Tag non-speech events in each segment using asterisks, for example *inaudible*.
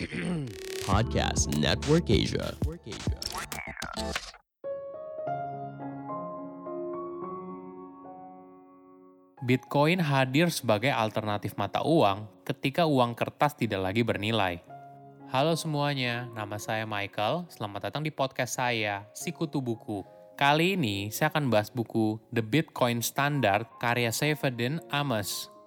*clears throat* Podcast Network Asia. Bitcoin hadir sebagai alternatif mata uang ketika uang kertas tidak lagi bernilai. Halo semuanya, nama saya Michael. Selamat datang di podcast saya, Sikutu Buku. Kali ini saya akan bahas buku The Bitcoin Standard karya Saifedean Amos.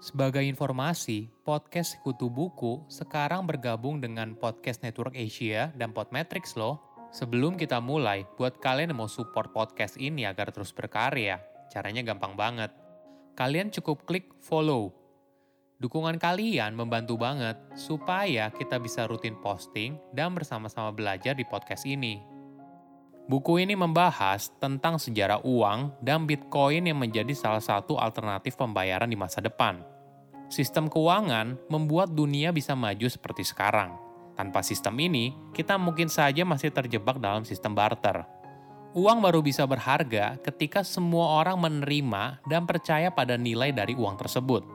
Sebagai informasi, podcast Sikutu Buku sekarang bergabung dengan Podcast Network Asia dan Podmetrics loh. Sebelum kita mulai, buat kalian yang mau support podcast ini agar terus berkarya, caranya gampang banget. Kalian cukup klik follow. Dukungan kalian membantu banget supaya kita bisa rutin posting dan bersama-sama belajar di podcast ini. Buku ini membahas tentang sejarah uang dan Bitcoin yang menjadi salah satu alternatif pembayaran di masa depan. Sistem keuangan membuat dunia bisa maju seperti sekarang. Tanpa sistem ini, kita mungkin saja masih terjebak dalam sistem barter. Uang baru bisa berharga ketika semua orang menerima dan percaya pada nilai dari uang tersebut.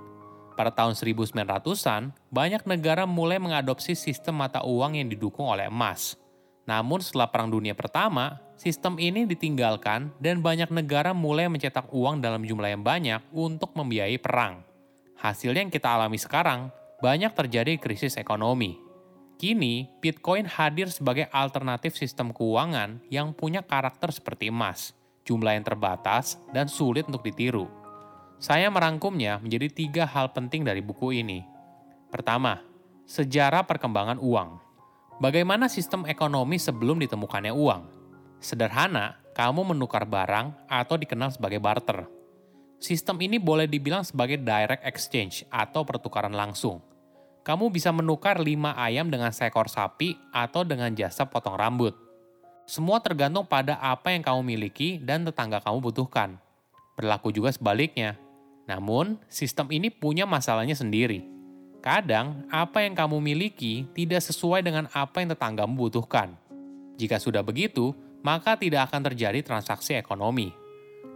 Pada tahun 1900-an, banyak negara mulai mengadopsi sistem mata uang yang didukung oleh emas. Namun setelah Perang Dunia Pertama, sistem ini ditinggalkan dan banyak negara mulai mencetak uang dalam jumlah yang banyak untuk membiayai perang. Hasilnya yang kita alami sekarang, banyak terjadi krisis ekonomi. Kini, Bitcoin hadir sebagai alternatif sistem keuangan yang punya karakter seperti emas, jumlah yang terbatas, dan sulit untuk ditiru. Saya merangkumnya menjadi tiga hal penting dari buku ini. Pertama, sejarah perkembangan uang. Bagaimana sistem ekonomi sebelum ditemukannya uang? Sederhana, kamu menukar barang atau dikenal sebagai barter. Sistem ini boleh dibilang sebagai direct exchange atau pertukaran langsung – kamu bisa menukar 5 ayam dengan seekor sapi atau dengan jasa potong rambut. Semua tergantung pada apa yang kamu miliki dan tetangga kamu butuhkan. Berlaku juga sebaliknya. Namun, sistem ini punya masalahnya sendiri. Kadang, apa yang kamu miliki tidak sesuai dengan apa yang tetanggamu butuhkan. Jika sudah begitu, maka tidak akan terjadi transaksi ekonomi.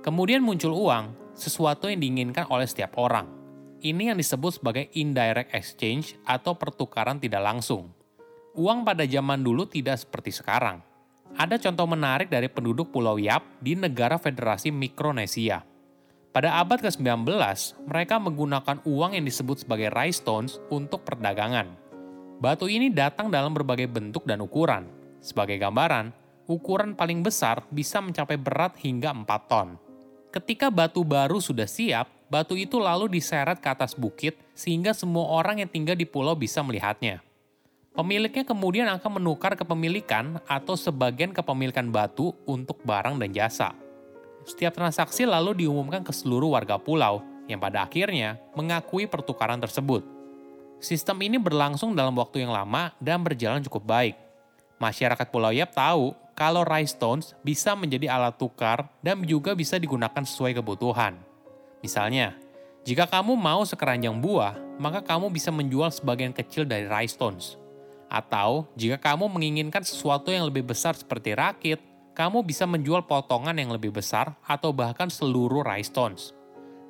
Kemudian muncul uang, sesuatu yang diinginkan oleh setiap orang ini yang disebut sebagai indirect exchange atau pertukaran tidak langsung. Uang pada zaman dulu tidak seperti sekarang. Ada contoh menarik dari penduduk Pulau Yap di negara Federasi Mikronesia. Pada abad ke-19, mereka menggunakan uang yang disebut sebagai rice stones untuk perdagangan. Batu ini datang dalam berbagai bentuk dan ukuran. Sebagai gambaran, ukuran paling besar bisa mencapai berat hingga 4 ton. Ketika batu baru sudah siap, batu itu lalu diseret ke atas bukit sehingga semua orang yang tinggal di pulau bisa melihatnya. Pemiliknya kemudian akan menukar kepemilikan atau sebagian kepemilikan batu untuk barang dan jasa. Setiap transaksi lalu diumumkan ke seluruh warga pulau yang pada akhirnya mengakui pertukaran tersebut. Sistem ini berlangsung dalam waktu yang lama dan berjalan cukup baik. Masyarakat Pulau Yap tahu kalau rice stones bisa menjadi alat tukar dan juga bisa digunakan sesuai kebutuhan. Misalnya, jika kamu mau sekeranjang buah, maka kamu bisa menjual sebagian kecil dari rice stones. Atau, jika kamu menginginkan sesuatu yang lebih besar seperti rakit, kamu bisa menjual potongan yang lebih besar atau bahkan seluruh rice stones.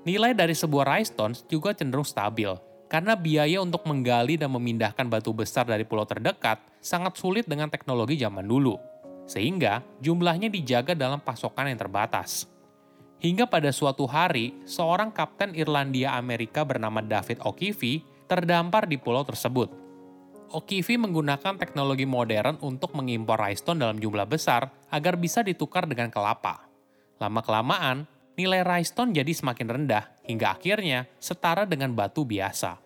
Nilai dari sebuah rice stones juga cenderung stabil, karena biaya untuk menggali dan memindahkan batu besar dari pulau terdekat sangat sulit dengan teknologi zaman dulu, sehingga jumlahnya dijaga dalam pasokan yang terbatas. Hingga pada suatu hari, seorang kapten Irlandia Amerika bernama David O'Keefe terdampar di pulau tersebut. O'Keefe menggunakan teknologi modern untuk mengimpor rice stone dalam jumlah besar agar bisa ditukar dengan kelapa. Lama-kelamaan, nilai rice stone jadi semakin rendah hingga akhirnya setara dengan batu biasa.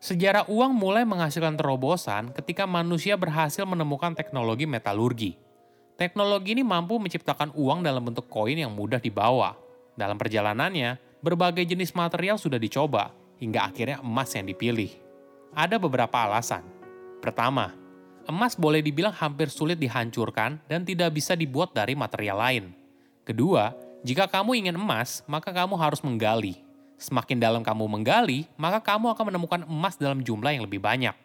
Sejarah uang mulai menghasilkan terobosan ketika manusia berhasil menemukan teknologi metalurgi. Teknologi ini mampu menciptakan uang dalam bentuk koin yang mudah dibawa, dalam perjalanannya, berbagai jenis material sudah dicoba, hingga akhirnya emas yang dipilih. Ada beberapa alasan. Pertama, emas boleh dibilang hampir sulit dihancurkan dan tidak bisa dibuat dari material lain. Kedua, jika kamu ingin emas, maka kamu harus menggali. Semakin dalam kamu menggali, maka kamu akan menemukan emas dalam jumlah yang lebih banyak.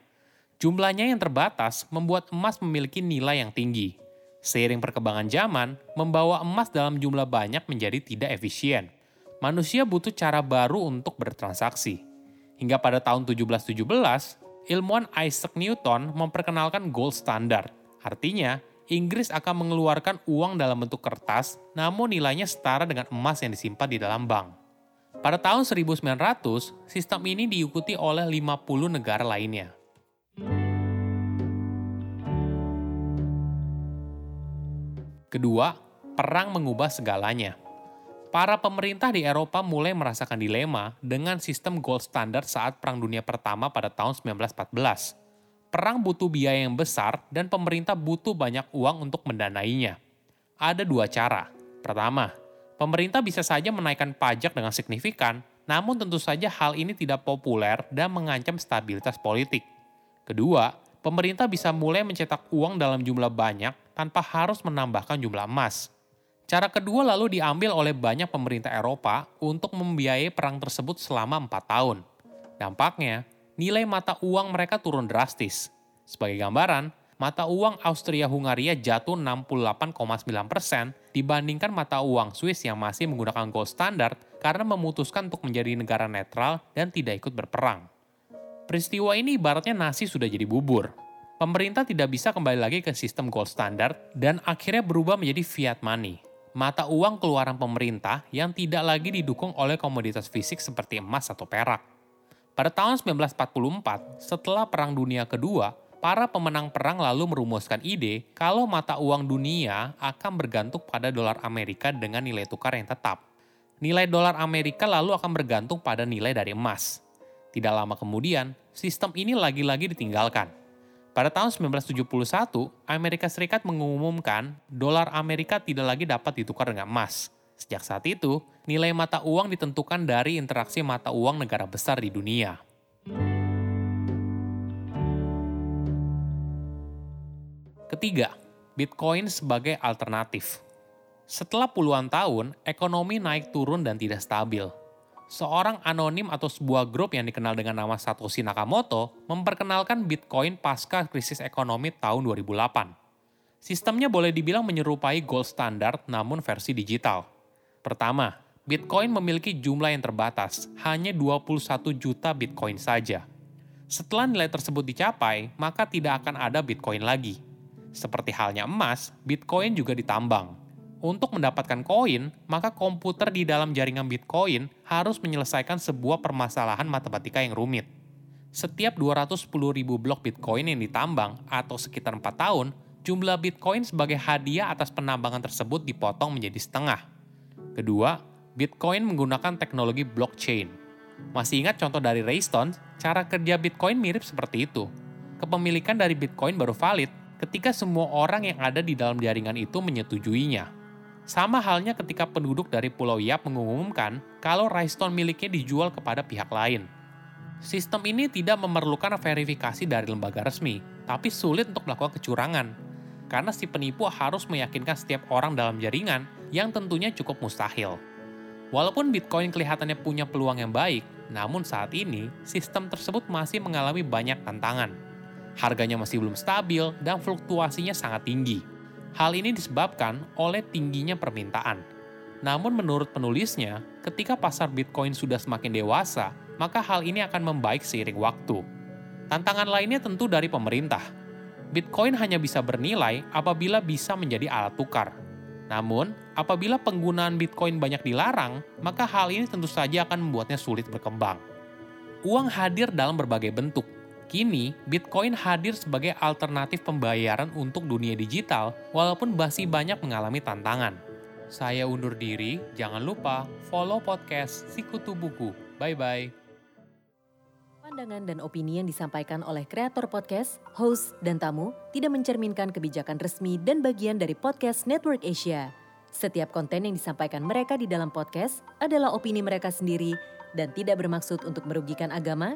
Jumlahnya yang terbatas membuat emas memiliki nilai yang tinggi, Seiring perkembangan zaman, membawa emas dalam jumlah banyak menjadi tidak efisien. Manusia butuh cara baru untuk bertransaksi. Hingga pada tahun 1717, ilmuwan Isaac Newton memperkenalkan gold standard. Artinya, Inggris akan mengeluarkan uang dalam bentuk kertas, namun nilainya setara dengan emas yang disimpan di dalam bank. Pada tahun 1900, sistem ini diikuti oleh 50 negara lainnya. Kedua, perang mengubah segalanya. Para pemerintah di Eropa mulai merasakan dilema dengan sistem gold standard saat Perang Dunia Pertama pada tahun 1914. Perang butuh biaya yang besar dan pemerintah butuh banyak uang untuk mendanainya. Ada dua cara. Pertama, pemerintah bisa saja menaikkan pajak dengan signifikan, namun tentu saja hal ini tidak populer dan mengancam stabilitas politik. Kedua, pemerintah bisa mulai mencetak uang dalam jumlah banyak tanpa harus menambahkan jumlah emas. Cara kedua lalu diambil oleh banyak pemerintah Eropa untuk membiayai perang tersebut selama empat tahun. Dampaknya, nilai mata uang mereka turun drastis. Sebagai gambaran, mata uang Austria-Hungaria jatuh 68,9 persen dibandingkan mata uang Swiss yang masih menggunakan gold standard karena memutuskan untuk menjadi negara netral dan tidak ikut berperang. Peristiwa ini ibaratnya nasi sudah jadi bubur. Pemerintah tidak bisa kembali lagi ke sistem gold standard dan akhirnya berubah menjadi fiat money mata uang keluaran pemerintah yang tidak lagi didukung oleh komoditas fisik seperti emas atau perak. Pada tahun 1944, setelah Perang Dunia Kedua, para pemenang perang lalu merumuskan ide kalau mata uang dunia akan bergantung pada dolar Amerika dengan nilai tukar yang tetap. Nilai dolar Amerika lalu akan bergantung pada nilai dari emas. Tidak lama kemudian, sistem ini lagi-lagi ditinggalkan pada tahun 1971, Amerika Serikat mengumumkan dolar Amerika tidak lagi dapat ditukar dengan emas. Sejak saat itu, nilai mata uang ditentukan dari interaksi mata uang negara besar di dunia. Ketiga, Bitcoin sebagai alternatif. Setelah puluhan tahun, ekonomi naik turun dan tidak stabil seorang anonim atau sebuah grup yang dikenal dengan nama Satoshi Nakamoto memperkenalkan Bitcoin pasca krisis ekonomi tahun 2008. Sistemnya boleh dibilang menyerupai gold standard namun versi digital. Pertama, Bitcoin memiliki jumlah yang terbatas, hanya 21 juta Bitcoin saja. Setelah nilai tersebut dicapai, maka tidak akan ada Bitcoin lagi. Seperti halnya emas, Bitcoin juga ditambang untuk mendapatkan koin, maka komputer di dalam jaringan Bitcoin harus menyelesaikan sebuah permasalahan matematika yang rumit. Setiap 210 ribu blok Bitcoin yang ditambang atau sekitar 4 tahun, jumlah Bitcoin sebagai hadiah atas penambangan tersebut dipotong menjadi setengah. Kedua, Bitcoin menggunakan teknologi blockchain. Masih ingat contoh dari Raystone, cara kerja Bitcoin mirip seperti itu. Kepemilikan dari Bitcoin baru valid ketika semua orang yang ada di dalam jaringan itu menyetujuinya. Sama halnya ketika penduduk dari Pulau Yap mengumumkan kalau Raystone miliknya dijual kepada pihak lain. Sistem ini tidak memerlukan verifikasi dari lembaga resmi, tapi sulit untuk melakukan kecurangan. Karena si penipu harus meyakinkan setiap orang dalam jaringan yang tentunya cukup mustahil. Walaupun Bitcoin kelihatannya punya peluang yang baik, namun saat ini sistem tersebut masih mengalami banyak tantangan. Harganya masih belum stabil dan fluktuasinya sangat tinggi Hal ini disebabkan oleh tingginya permintaan. Namun menurut penulisnya, ketika pasar Bitcoin sudah semakin dewasa, maka hal ini akan membaik seiring waktu. Tantangan lainnya tentu dari pemerintah. Bitcoin hanya bisa bernilai apabila bisa menjadi alat tukar. Namun, apabila penggunaan Bitcoin banyak dilarang, maka hal ini tentu saja akan membuatnya sulit berkembang. Uang hadir dalam berbagai bentuk, Kini, Bitcoin hadir sebagai alternatif pembayaran untuk dunia digital, walaupun masih banyak mengalami tantangan. Saya undur diri, jangan lupa follow podcast Sikutu Buku. Bye-bye. Pandangan dan opini yang disampaikan oleh kreator podcast, host, dan tamu tidak mencerminkan kebijakan resmi dan bagian dari podcast Network Asia. Setiap konten yang disampaikan mereka di dalam podcast adalah opini mereka sendiri dan tidak bermaksud untuk merugikan agama,